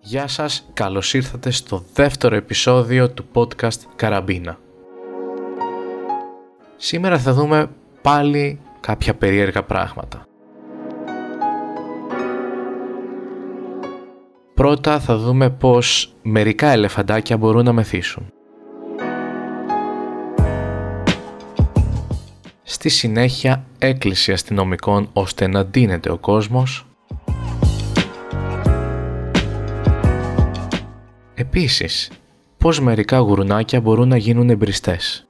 Γεια σας, καλώς ήρθατε στο δεύτερο επεισόδιο του podcast Καραμπίνα. Σήμερα θα δούμε πάλι κάποια περίεργα πράγματα. Πρώτα θα δούμε πως μερικά ελεφαντάκια μπορούν να μεθύσουν. Στη συνέχεια έκκληση αστυνομικών ώστε να ντύνεται ο κόσμος Επίσης, πώς μερικά γουρνάκια μπορούν να γίνουν εμπριστές.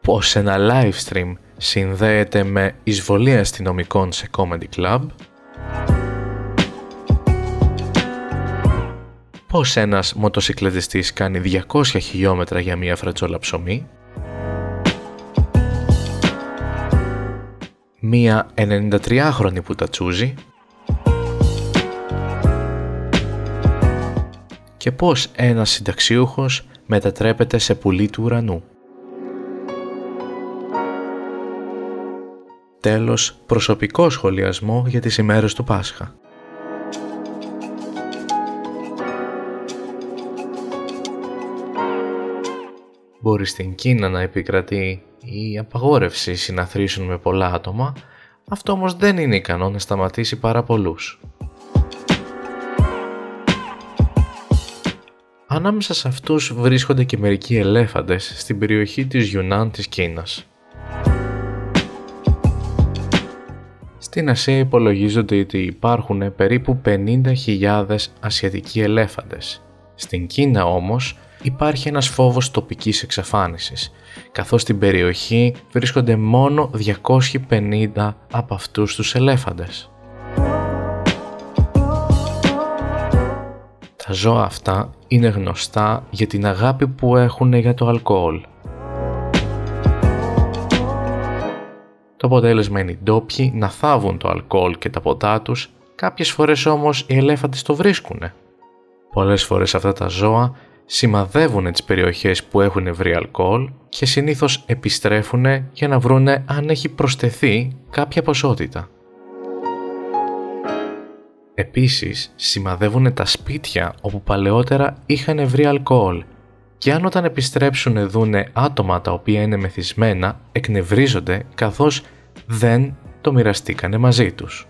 Πώς ένα live stream συνδέεται με εισβολή αστυνομικών σε comedy club. Πώς ένας μοτοσυκλετιστής κάνει 200 χιλιόμετρα για μία φρατσόλα ψωμί; Μία 93χρονη που τα τσούζει; Και πώς ένας συνταξιούχος μετατρέπεται σε πουλί του ουρανού; Τέλος, προσωπικό σχολιασμό για τις ημέρες του Πάσχα. Μπορεί στην Κίνα να επικρατεί η απαγόρευση συναθρήσεων με πολλά άτομα, αυτό όμως δεν είναι ικανό να σταματήσει πάρα πολλούς. Ανάμεσα σε αυτούς βρίσκονται και μερικοί ελέφαντες στην περιοχή της Γιουνάν της Κίνας. Στην Ασία υπολογίζονται ότι υπάρχουν περίπου 50.000 ασιατικοί ελέφαντες. Στην Κίνα όμως υπάρχει ένας φόβος τοπικής εξαφάνισης, καθώς στην περιοχή βρίσκονται μόνο 250 από αυτούς τους ελέφαντες. Τα ζώα αυτά είναι γνωστά για την αγάπη που έχουν για το αλκοόλ. Το αποτέλεσμα είναι οι ντόπιοι να θάβουν το αλκοόλ και τα ποτά τους, κάποιες φορές όμως οι ελέφαντες το βρίσκουνε. Πολλές φορές αυτά τα ζώα σημαδεύουν τις περιοχές που έχουν βρει αλκοόλ και συνήθως επιστρέφουν για να βρούνε αν έχει προσθεθεί κάποια ποσότητα. Επίσης, σημαδεύουν τα σπίτια όπου παλαιότερα είχαν βρει αλκοόλ και αν όταν επιστρέψουν δούνε άτομα τα οποία είναι μεθυσμένα, εκνευρίζονται καθώς δεν το μοιραστήκανε μαζί τους.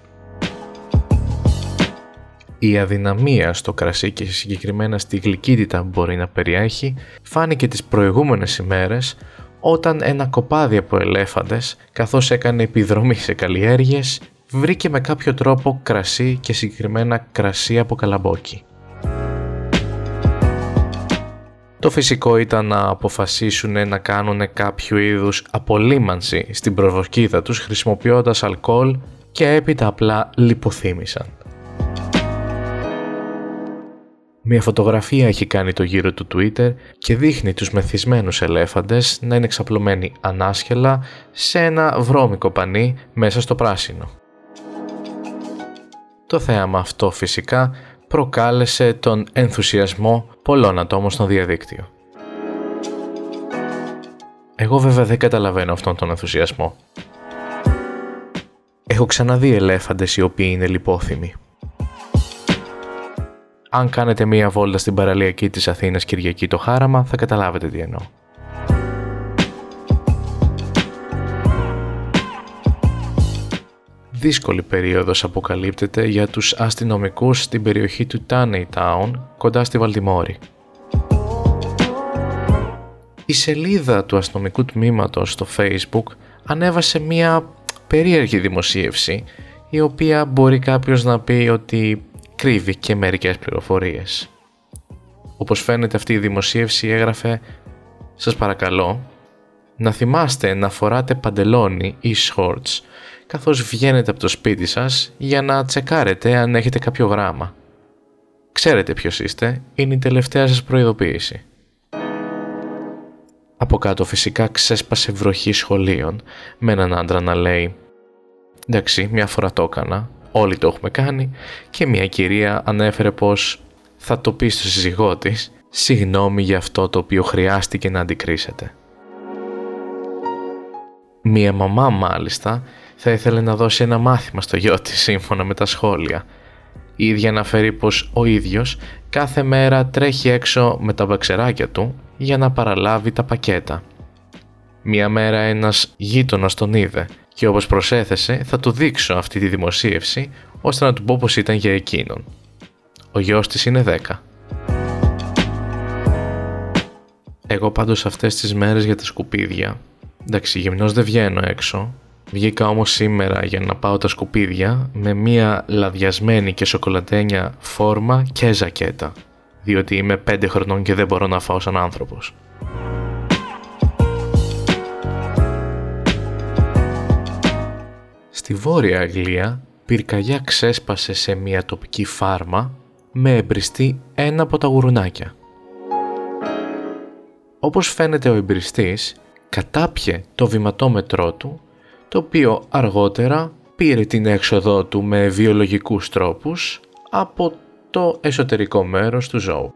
Η αδυναμία στο κρασί και συγκεκριμένα στη γλυκύτητα που μπορεί να περιέχει φάνηκε τις προηγούμενες ημέρες όταν ένα κοπάδι από ελέφαντες καθώς έκανε επιδρομή σε καλλιέργειες βρήκε με κάποιο τρόπο κρασί και συγκεκριμένα κρασί από καλαμπόκι. Το φυσικό ήταν να αποφασίσουν να κάνουν κάποιο είδους απολύμανση στην προβοκίδα τους χρησιμοποιώντας αλκοόλ και έπειτα απλά λιποθύμησαν. Μια φωτογραφία έχει κάνει το γύρο του Twitter και δείχνει τους μεθυσμένους ελέφαντες να είναι εξαπλωμένοι ανάσχελα σε ένα βρώμικο πανί μέσα στο πράσινο. Το θέαμα αυτό φυσικά προκάλεσε τον ενθουσιασμό πολλών ατόμων στο διαδίκτυο. Εγώ βέβαια δεν καταλαβαίνω αυτόν τον ενθουσιασμό. Έχω ξαναδεί ελέφαντες οι οποίοι είναι λιπόθυμοι. Αν κάνετε μία βόλτα στην παραλιακή της Αθήνας Κυριακή το χάραμα θα καταλάβετε τι εννοώ. δύσκολη περίοδος αποκαλύπτεται για τους αστυνομικούς στην περιοχή του Τάνεϊ Town κοντά στη Βαλτιμόρη. Η σελίδα του αστυνομικού τμήματος στο Facebook ανέβασε μία περίεργη δημοσίευση η οποία μπορεί κάποιος να πει ότι κρύβει και μερικές πληροφορίες. Όπως φαίνεται αυτή η δημοσίευση έγραφε «Σας παρακαλώ, να θυμάστε να φοράτε παντελόνι ή shorts καθώς βγαίνετε από το σπίτι σας για να τσεκάρετε αν έχετε κάποιο γράμμα. Ξέρετε ποιος είστε, είναι η τελευταία σας προειδοποίηση. Από κάτω φυσικά ξέσπασε βροχή σχολείων με έναν άντρα να λέει «Εντάξει, μια φορά το έκανα, όλοι το έχουμε κάνει και μια κυρία ανέφερε πως θα το πεις στο σύζυγό της συγγνώμη για αυτό το οποίο χρειάστηκε να αντικρίσετε. Μία μαμά μάλιστα θα ήθελε να δώσει ένα μάθημα στο γιο της σύμφωνα με τα σχόλια. Η ίδια αναφέρει πως ο ίδιος κάθε μέρα τρέχει έξω με τα μπαξεράκια του για να παραλάβει τα πακέτα. Μία μέρα ένας γείτονας τον είδε και όπως προσέθεσε θα του δείξω αυτή τη δημοσίευση ώστε να του πω πως ήταν για εκείνον. Ο γιος της είναι 10. Εγώ πάντως αυτές τις μέρες για τα σκουπίδια, εντάξει γυμνός δεν βγαίνω έξω, βγήκα όμως σήμερα για να πάω τα σκουπίδια με μία λαδιασμένη και σοκολατένια φόρμα και ζακέτα, διότι είμαι 5 χρονών και δεν μπορώ να φάω σαν άνθρωπος. Στη Βόρεια Αγγλία, πυρκαγιά ξέσπασε σε μια τοπική φάρμα με εμπριστή ένα από τα γουρουνάκια. Όπως φαίνεται ο εμπριστής κατάπιε το βηματόμετρό του, το οποίο αργότερα πήρε την έξοδό του με βιολογικούς τρόπους από το εσωτερικό μέρος του ζώου.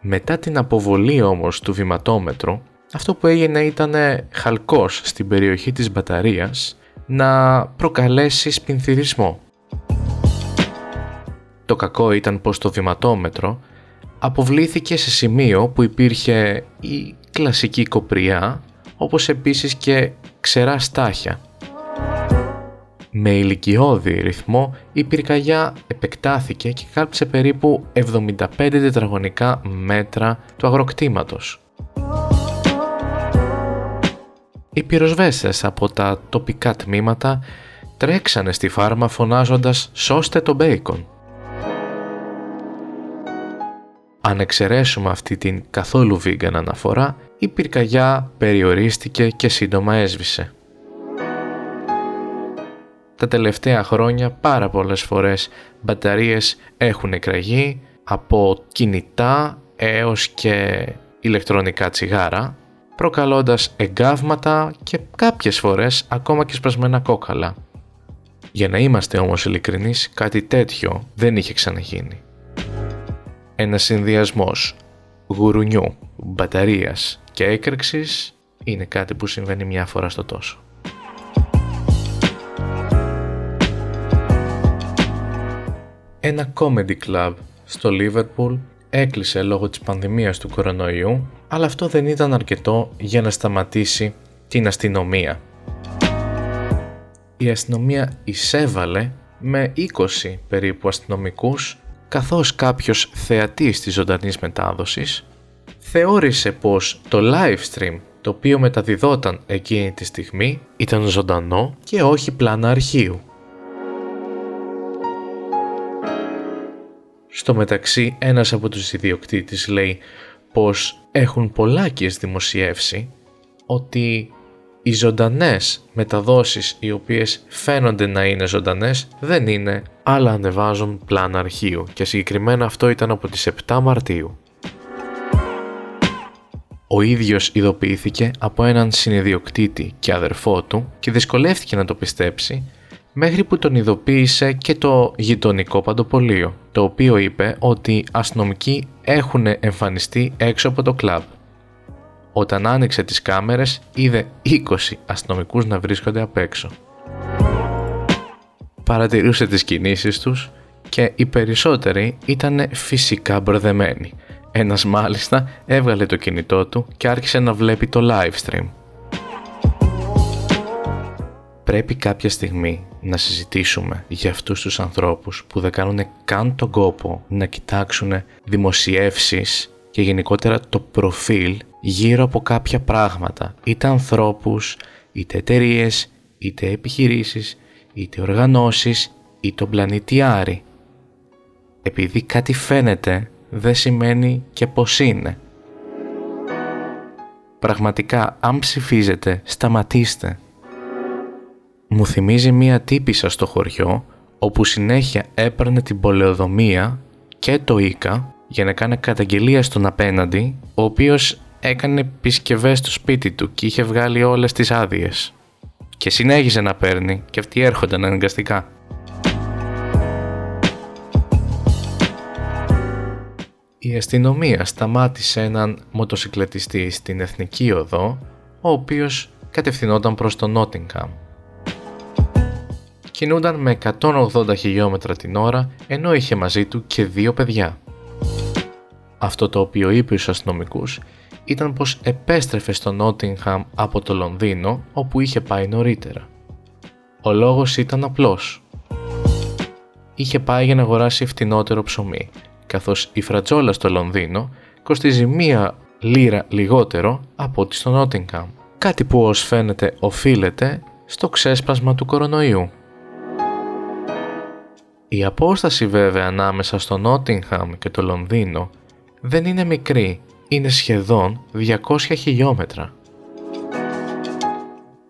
Μετά την αποβολή όμως του βηματόμετρου, αυτό που έγινε ήταν χαλκός στην περιοχή της μπαταρίας να προκαλέσει σπινθυρισμό. Το κακό ήταν πως το βηματόμετρο αποβλήθηκε σε σημείο που υπήρχε η κλασική κοπριά, όπως επίσης και ξερά στάχια. Με ηλικιώδη ρυθμό η πυρκαγιά επεκτάθηκε και κάλυψε περίπου 75 τετραγωνικά μέτρα του αγροκτήματος. Οι πυροσβέστες από τα τοπικά τμήματα τρέξανε στη φάρμα φωνάζοντας «Σώστε το μπέικον». Αν εξαιρέσουμε αυτή την καθόλου vegan αναφορά, η πυρκαγιά περιορίστηκε και σύντομα έσβησε. Τα τελευταία χρόνια πάρα πολλές φορές μπαταρίες έχουν εκραγεί από κινητά έως και ηλεκτρονικά τσιγάρα, προκαλώντας εγκάβματα και κάποιες φορές ακόμα και σπασμένα κόκαλα. Για να είμαστε όμως ειλικρινείς, κάτι τέτοιο δεν είχε ξαναγίνει. Ένας συνδυασμός γουρουνιού, μπαταρίας και έκρηξης είναι κάτι που συμβαίνει μια φορά στο τόσο. Ένα comedy club στο Liverpool έκλεισε λόγω της πανδημίας του κορονοϊού, αλλά αυτό δεν ήταν αρκετό για να σταματήσει την αστυνομία. Η αστυνομία εισέβαλε με 20 περίπου αστυνομικούς καθώς κάποιος θεατής της ζωντανής μετάδοσης θεώρησε πως το live stream το οποίο μεταδιδόταν εκείνη τη στιγμή ήταν ζωντανό και όχι πλάνα αρχείου. Στο μεταξύ ένας από τους ιδιοκτήτες λέει πως έχουν πολλάκιες δημοσιεύσει ότι οι ζωντανές μεταδόσεις οι οποίες φαίνονται να είναι ζωντανές δεν είναι, αλλά ανεβάζουν πλάνα αρχείου και συγκεκριμένα αυτό ήταν από τις 7 Μαρτίου. Ο ίδιος ειδοποιήθηκε από έναν συνειδιοκτήτη και αδερφό του και δυσκολεύτηκε να το πιστέψει μέχρι που τον ειδοποίησε και το γειτονικό παντοπολείο, το οποίο είπε ότι αστυνομικοί έχουν εμφανιστεί έξω από το κλαμπ. Όταν άνοιξε τις κάμερες είδε 20 αστυνομικούς να βρίσκονται απ' έξω. Παρατηρούσε τις κινήσεις τους και οι περισσότεροι ήταν φυσικά μπερδεμένοι. Ένας μάλιστα έβγαλε το κινητό του και άρχισε να βλέπει το live stream. Πρέπει κάποια στιγμή να συζητήσουμε για αυτούς τους ανθρώπους που δεν κάνουν καν τον κόπο να κοιτάξουν δημοσιεύσεις και γενικότερα το προφίλ γύρω από κάποια πράγματα, είτε ανθρώπους, είτε εταιρείες, είτε επιχειρήσεις, είτε οργανώσεις, είτε τον πλανήτη Άρη. Επειδή κάτι φαίνεται, δεν σημαίνει και πως είναι. Πραγματικά, αν ψηφίζετε, σταματήστε. Μου θυμίζει μία τύπησα στο χωριό, όπου συνέχεια έπαιρνε την πολεοδομία και το Ίκα για να κάνει καταγγελία στον απέναντι, ο οποίος έκανε επισκευές στο σπίτι του και είχε βγάλει όλες τις άδειες. και συνέχισε να παίρνει και αυτοί έρχονταν αναγκαστικά. Η αστυνομία σταμάτησε έναν μοτοσυκλετιστή στην Εθνική Οδό, ο οποίος κατευθυνόταν προς το Νότιγχαμ. Κινούνταν με 180 χιλιόμετρα την ώρα, ενώ είχε μαζί του και δύο παιδιά. Αυτό το οποίο είπε στους αστυνομικούς ήταν πως επέστρεφε στο Νότιγχαμ από το Λονδίνο όπου είχε πάει νωρίτερα. Ο λόγος ήταν απλός. Είχε πάει για να αγοράσει φτηνότερο ψωμί, καθώς η φρατζόλα στο Λονδίνο κοστίζει μία λίρα λιγότερο από ό,τι στο Νότιγχαμ. Κάτι που ως φαίνεται οφείλεται στο ξέσπασμα του κορονοϊού. Η απόσταση βέβαια ανάμεσα στο Νότιγχαμ και το Λονδίνο δεν είναι μικρή είναι σχεδόν 200 χιλιόμετρα.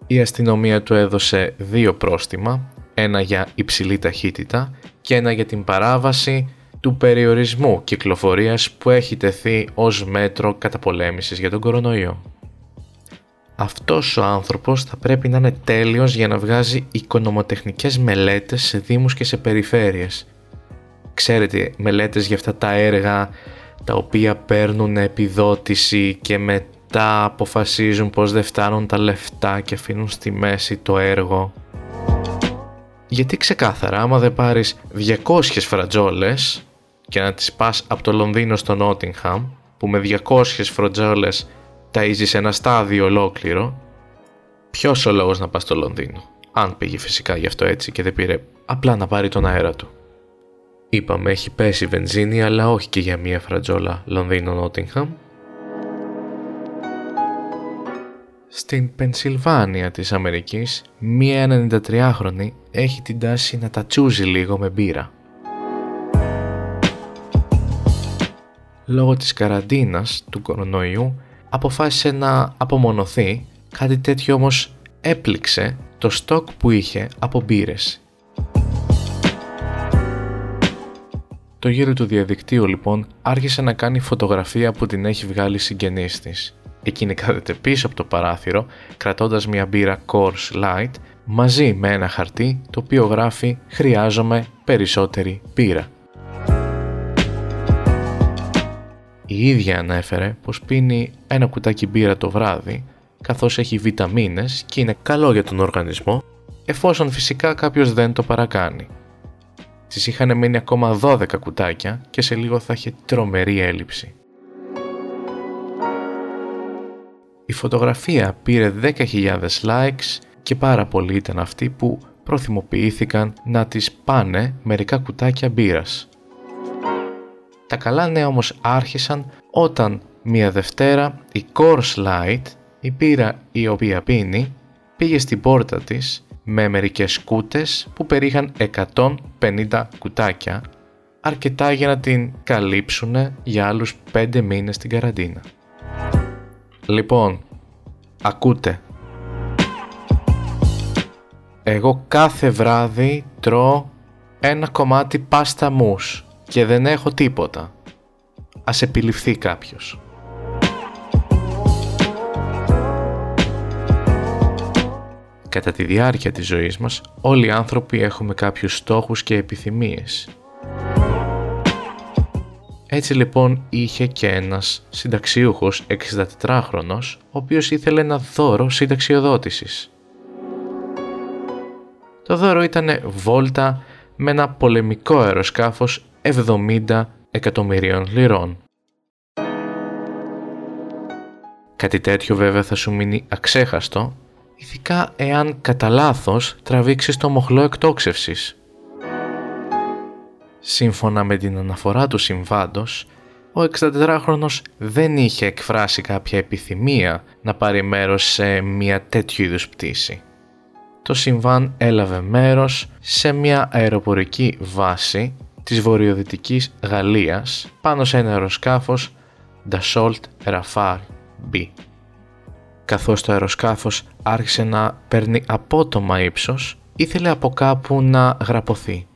Η αστυνομία του έδωσε δύο πρόστιμα, ένα για υψηλή ταχύτητα και ένα για την παράβαση του περιορισμού κυκλοφορίας που έχει τεθεί ως μέτρο καταπολέμησης για τον κορονοϊό. Αυτός ο άνθρωπος θα πρέπει να είναι τέλειος για να βγάζει οικονομοτεχνικές μελέτες σε δήμους και σε περιφέρειες. Ξέρετε, μελέτες για αυτά τα έργα τα οποία παίρνουν επιδότηση και μετά αποφασίζουν πως δεν φτάνουν τα λεφτά και αφήνουν στη μέση το έργο. Γιατί ξεκάθαρα άμα δεν πάρεις 200 φρατζόλες και να τις πας από το Λονδίνο στο Νότιγχαμ που με 200 φρατζόλες ταΐζεις ένα στάδιο ολόκληρο ποιος ο λόγος να πας στο Λονδίνο; Αν πήγε φυσικά γι' αυτό έτσι και δεν πήρε απλά να πάρει τον αέρα του. Είπαμε έχει πέσει βενζίνη αλλά όχι και για μία φρατζόλα Λονδίνο-Νότιγχαμ. Στην Πενσιλβάνια της Αμερικής, μία 93χρονη έχει την τάση να τα τσούζει λίγο με μπύρα. Λόγω της καραντίνας του κορονοϊού αποφάσισε να απομονωθεί, κάτι τέτοιο όμως έπληξε το στόκ που είχε από μπύρες Το γύρο του διαδικτύου λοιπόν άρχισε να κάνει φωτογραφία που την έχει βγάλει συγγενής της. Εκείνη κάθεται πίσω από το παράθυρο κρατώντας μια μπύρα Coors Light μαζί με ένα χαρτί το οποίο γράφει «Χρειάζομαι περισσότερη μπύρα». Η ίδια ανέφερε πως πίνει ένα κουτάκι μπύρα το βράδυ καθώς έχει βιταμίνες και είναι καλό για τον οργανισμό εφόσον φυσικά κάποιος δεν το παρακάνει. Της είχαν μείνει ακόμα 12 κουτάκια και σε λίγο θα είχε τρομερή έλλειψη. Η φωτογραφία πήρε 10.000 likes και πάρα πολλοί ήταν αυτοί που προθυμοποιήθηκαν να τις πάνε μερικά κουτάκια μπύρας. Τα καλά νέα όμως άρχισαν όταν μία Δευτέρα η Coors Light, η πύρα η οποία πίνει, πήγε στην πόρτα της με μερικές κούτες που περίχαν 150 κουτάκια, αρκετά για να την καλύψουν για άλλους 5 μήνες στην καραντίνα. Λοιπόν, ακούτε. Εγώ κάθε βράδυ τρώω ένα κομμάτι πάστα μους και δεν έχω τίποτα. Ας επιληφθεί κάποιος. Κατά τη διάρκεια της ζωής μας, όλοι οι άνθρωποι έχουμε κάποιους στόχους και επιθυμίες. Έτσι λοιπόν είχε και ένας συνταξιούχος 64χρονος, ο οποίος ήθελε ένα δώρο συνταξιοδότησης. Το δώρο ήταν βόλτα με ένα πολεμικό αεροσκάφος 70 εκατομμυρίων λιρών. Κάτι τέτοιο βέβαια θα σου μείνει αξέχαστο ειδικά εάν κατά λάθος τραβήξεις το μοχλό εκτόξευσης. Σύμφωνα με την αναφορά του συμβάντος, ο 64χρονος δεν είχε εκφράσει κάποια επιθυμία να πάρει μέρος σε μια τέτοιου είδους πτήση. Το συμβάν έλαβε μέρος σε μια αεροπορική βάση της βορειοδυτικής Γαλλίας πάνω σε ένα αεροσκάφος Dassault Rafale B καθώς το αεροσκάφος άρχισε να παίρνει απότομα ύψος, ήθελε από κάπου να γραπωθεί.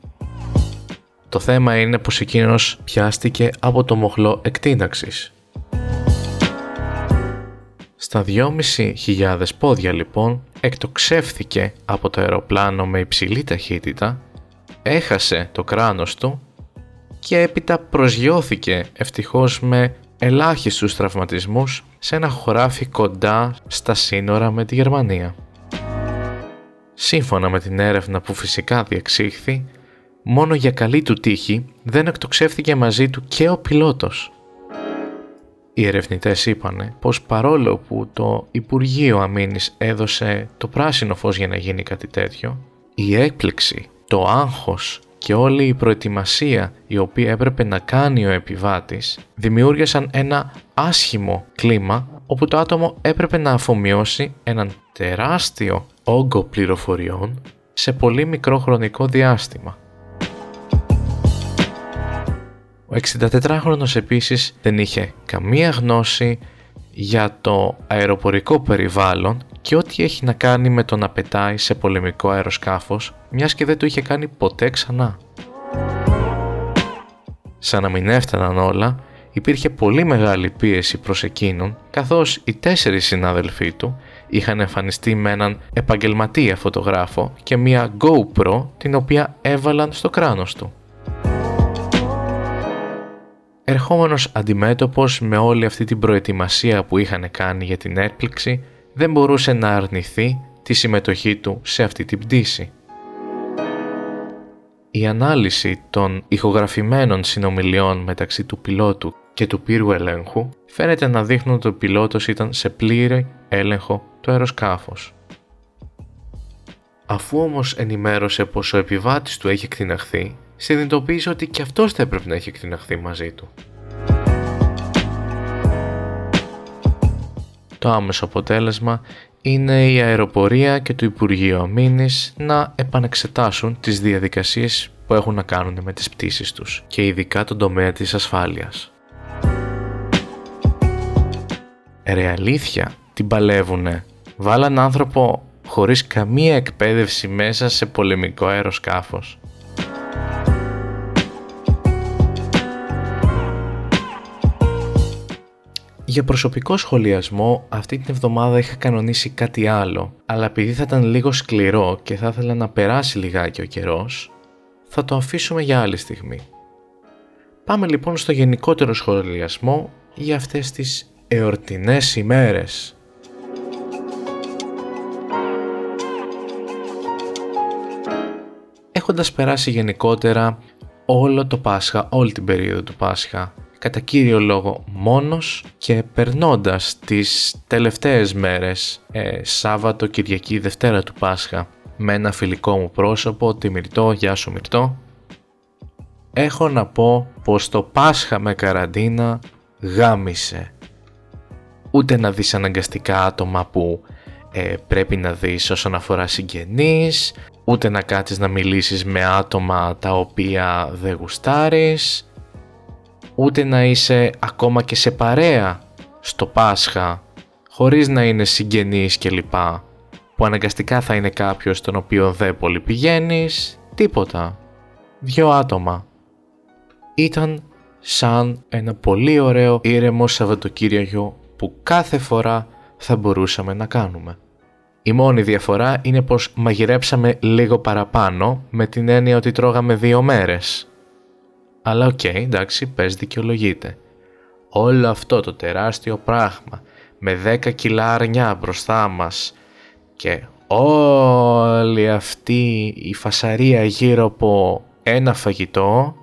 Το θέμα είναι πως εκείνος πιάστηκε από το μοχλό εκτείναξης. Στα 2.500 πόδια λοιπόν εκτοξεύθηκε από το αεροπλάνο με υψηλή ταχύτητα, έχασε το κράνος του και έπειτα προσγειώθηκε ευτυχώς με ελάχιστους τραυματισμούς σε ένα χωράφι κοντά στα σύνορα με τη Γερμανία. Σύμφωνα με την έρευνα που φυσικά διεξήχθη, μόνο για καλή του τύχη δεν εκτοξεύθηκε μαζί του και ο πιλότος. Οι ερευνητές είπαν πως παρόλο που το Υπουργείο Αμήνης έδωσε το πράσινο φως για να γίνει κάτι τέτοιο, η έκπληξη, το άγχος και όλη η προετοιμασία η οποία έπρεπε να κάνει ο επιβάτης δημιούργησαν ένα άσχημο κλίμα όπου το άτομο έπρεπε να αφομοιώσει έναν τεράστιο όγκο πληροφοριών σε πολύ μικρό χρονικό διάστημα. Ο 64χρονος επίσης δεν είχε καμία γνώση για το αεροπορικό περιβάλλον και ό,τι έχει να κάνει με το να πετάει σε πολεμικό αεροσκάφος, μιας και δεν το είχε κάνει ποτέ ξανά. Σαν να μην έφταναν όλα, υπήρχε πολύ μεγάλη πίεση προς εκείνον, καθώς οι τέσσερις συνάδελφοί του είχαν εμφανιστεί με έναν επαγγελματία φωτογράφο και μια GoPro την οποία έβαλαν στο κράνος του. Ερχόμενος αντιμέτωπος με όλη αυτή την προετοιμασία που είχαν κάνει για την έκπληξη, δεν μπορούσε να αρνηθεί τη συμμετοχή του σε αυτή την πτήση. Η ανάλυση των ηχογραφημένων συνομιλιών μεταξύ του πιλότου και του πύρου ελέγχου φαίνεται να δείχνουν ότι ο πιλότος ήταν σε πλήρη έλεγχο του αεροσκάφος. Αφού όμως ενημέρωσε πως ο επιβάτης του έχει εκτιναχθεί, συνειδητοποίησε ότι και αυτός θα έπρεπε να έχει εκτιναχθεί μαζί του. Το άμεσο αποτέλεσμα είναι η αεροπορία και το Υπουργείο Αμήνης να επανεξετάσουν τις διαδικασίες που έχουν να κάνουν με τις πτήσεις τους και ειδικά τον τομέα της ασφάλειας. Ρε αλήθεια, την παλεύουνε. Βάλαν άνθρωπο χωρίς καμία εκπαίδευση μέσα σε πολεμικό αεροσκάφος. Για προσωπικό σχολιασμό, αυτή την εβδομάδα είχα κανονίσει κάτι άλλο, αλλά επειδή θα ήταν λίγο σκληρό και θα ήθελα να περάσει λιγάκι ο καιρός, θα το αφήσουμε για άλλη στιγμή. Πάμε λοιπόν στο γενικότερο σχολιασμό για αυτές τις εορτινές ημέρες. Έχοντας περάσει γενικότερα όλο το Πάσχα, όλη την περίοδο του Πάσχα, κατά κύριο λόγο μόνος και περνώντας τις τελευταίες μέρες, ε, Σάββατο, Κυριακή, Δευτέρα του Πάσχα, με ένα φιλικό μου πρόσωπο, τη Μυρτώ, γεια σου Μυρτώ, έχω να πω πως το Πάσχα με καραντίνα γάμισε. Ούτε να δεις αναγκαστικά άτομα που ε, πρέπει να δεις όσον αφορά συγγενείς, ούτε να κάτσεις να μιλήσεις με άτομα τα οποία δεν γουστάρεις, ούτε να είσαι ακόμα και σε παρέα στο Πάσχα χωρίς να είναι συγγενής κλπ. Που αναγκαστικά θα είναι κάποιος τον οποίο δεν πολύ πηγαίνεις, τίποτα. Δυο άτομα. Ήταν σαν ένα πολύ ωραίο ήρεμο Σαββατοκύριακο που κάθε φορά θα μπορούσαμε να κάνουμε. Η μόνη διαφορά είναι πως μαγειρέψαμε λίγο παραπάνω με την έννοια ότι τρώγαμε δύο μέρες αλλά OK, okay, εντάξει, πες δικαιολογείται. Όλο αυτό το τεράστιο πράγμα με 10 κιλά αρνιά μπροστά μας και όλη αυτή η φασαρία γύρω από ένα φαγητό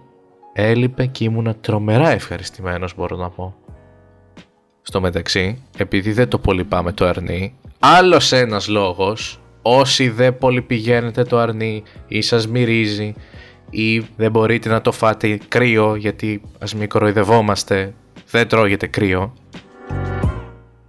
έλειπε και ήμουνα τρομερά ευχαριστημένος μπορώ να πω. Στο μεταξύ, επειδή δεν το πολύ πάμε το αρνί, άλλος ένας λόγος, όσοι δεν πολύ πηγαίνετε το αρνί ή σας μυρίζει ή δεν μπορείτε να το φάτε κρύο γιατί ας μην κοροϊδευόμαστε, δεν τρώγεται κρύο.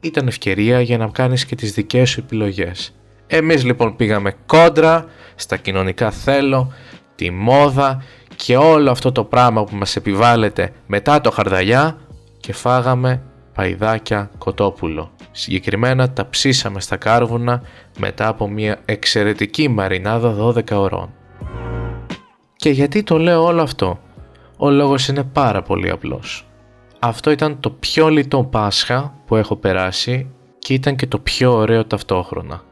Ήταν ευκαιρία για να κάνεις και τις δικές σου επιλογές. Εμείς λοιπόν πήγαμε κόντρα στα κοινωνικά θέλω, τη μόδα και όλο αυτό το πράγμα που μας επιβάλλεται μετά το χαρδαλιά και φάγαμε παϊδάκια κοτόπουλο. Συγκεκριμένα τα ψήσαμε στα κάρβουνα μετά από μια εξαιρετική μαρινάδα 12 ωρών. Και γιατί το λέω όλο αυτό; Ο λόγος είναι πάρα πολύ απλός. Αυτό ήταν το πιο λιτό Πάσχα που έχω περάσει και ήταν και το πιο ωραίο ταυτόχρονα.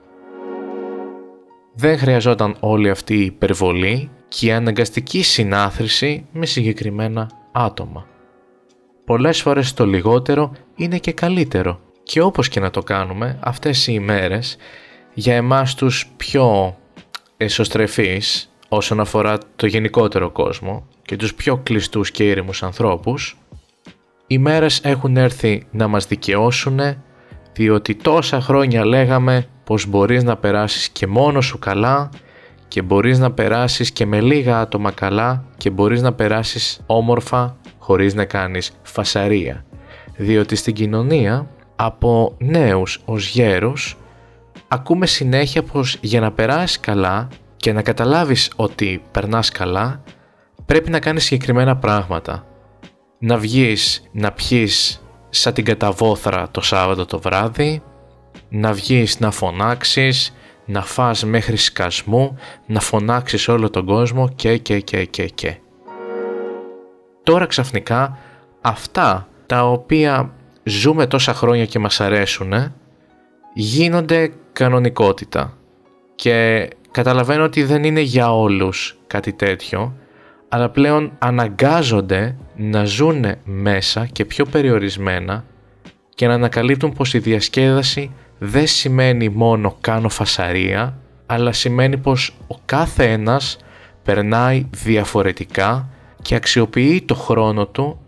δεν χρειαζόταν όλη αυτή η υπερβολή και η αναγκαστική συνάθρηση με συγκεκριμένα άτομα. Πολλές φορές το λιγότερο είναι και καλύτερο και όπως και να το κάνουμε αυτές οι ημέρες για εμάς τους πιο εσωστρεφείς όσον αφορά το γενικότερο κόσμο και τους πιο κλειστούς και ήρεμους ανθρώπους οι μέρες έχουν έρθει να μας δικαιώσουν διότι τόσα χρόνια λέγαμε πως μπορείς να περάσεις και μόνος σου καλά και μπορείς να περάσεις και με λίγα άτομα καλά και μπορείς να περάσεις όμορφα χωρίς να κάνεις φασαρία. Διότι στην κοινωνία από νέους ως γέρους ακούμε συνέχεια πως για να περάσεις καλά και να καταλάβεις ότι περνάς καλά πρέπει να κάνεις συγκεκριμένα πράγματα. Να βγεις να πιείς σαν την καταβόθρα το Σάββατο το βράδυ, να βγεις να φωνάξεις, να φας μέχρι σκασμού, να φωνάξεις όλο τον κόσμο και και και και και. Τώρα ξαφνικά αυτά τα οποία ζούμε τόσα χρόνια και μας αρέσουν γίνονται κανονικότητα και καταλαβαίνω ότι δεν είναι για όλους κάτι τέτοιο αλλά πλέον αναγκάζονται να ζουν μέσα και πιο περιορισμένα και να ανακαλύπτουν πως η διασκέδαση δεν σημαίνει μόνο κάνω φασαρία, αλλά σημαίνει πως ο κάθε ένας περνάει διαφορετικά και αξιοποιεί το χρόνο του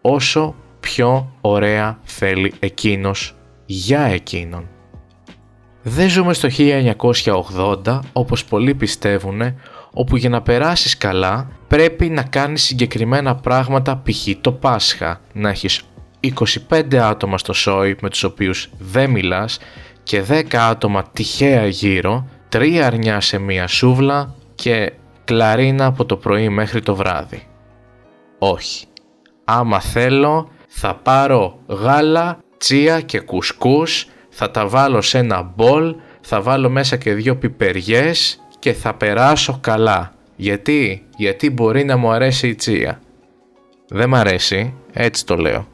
όσο πιο ωραία θέλει εκείνος για εκείνον. Δεν ζούμε στο 1980 όπως πολλοί πιστεύουν όπου για να περάσεις καλά πρέπει να κάνεις συγκεκριμένα πράγματα π.χ. το Πάσχα, να έχεις 25 άτομα στο σόι με τους οποίους δεν μιλάς και 10 άτομα τυχαία γύρω, 3 αρνιά σε μία σούβλα και κλαρίνα από το πρωί μέχρι το βράδυ. Όχι. Άμα θέλω θα πάρω γάλα, τσία και κουσκούς, θα τα βάλω σε ένα μπολ, θα βάλω μέσα και δύο πιπεριές και θα περάσω καλά. Γιατί, γιατί μπορεί να μου αρέσει η τσία. Δεν μ' αρέσει, έτσι το λέω.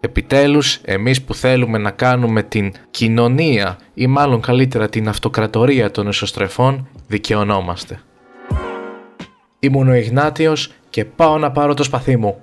Επιτέλους, εμείς που θέλουμε να κάνουμε την κοινωνία ή μάλλον καλύτερα την αυτοκρατορία των εσωστρεφών, δικαιωνόμαστε. Ήμουν ο Ιγνάτιος και πάω να πάρω το σπαθί μου.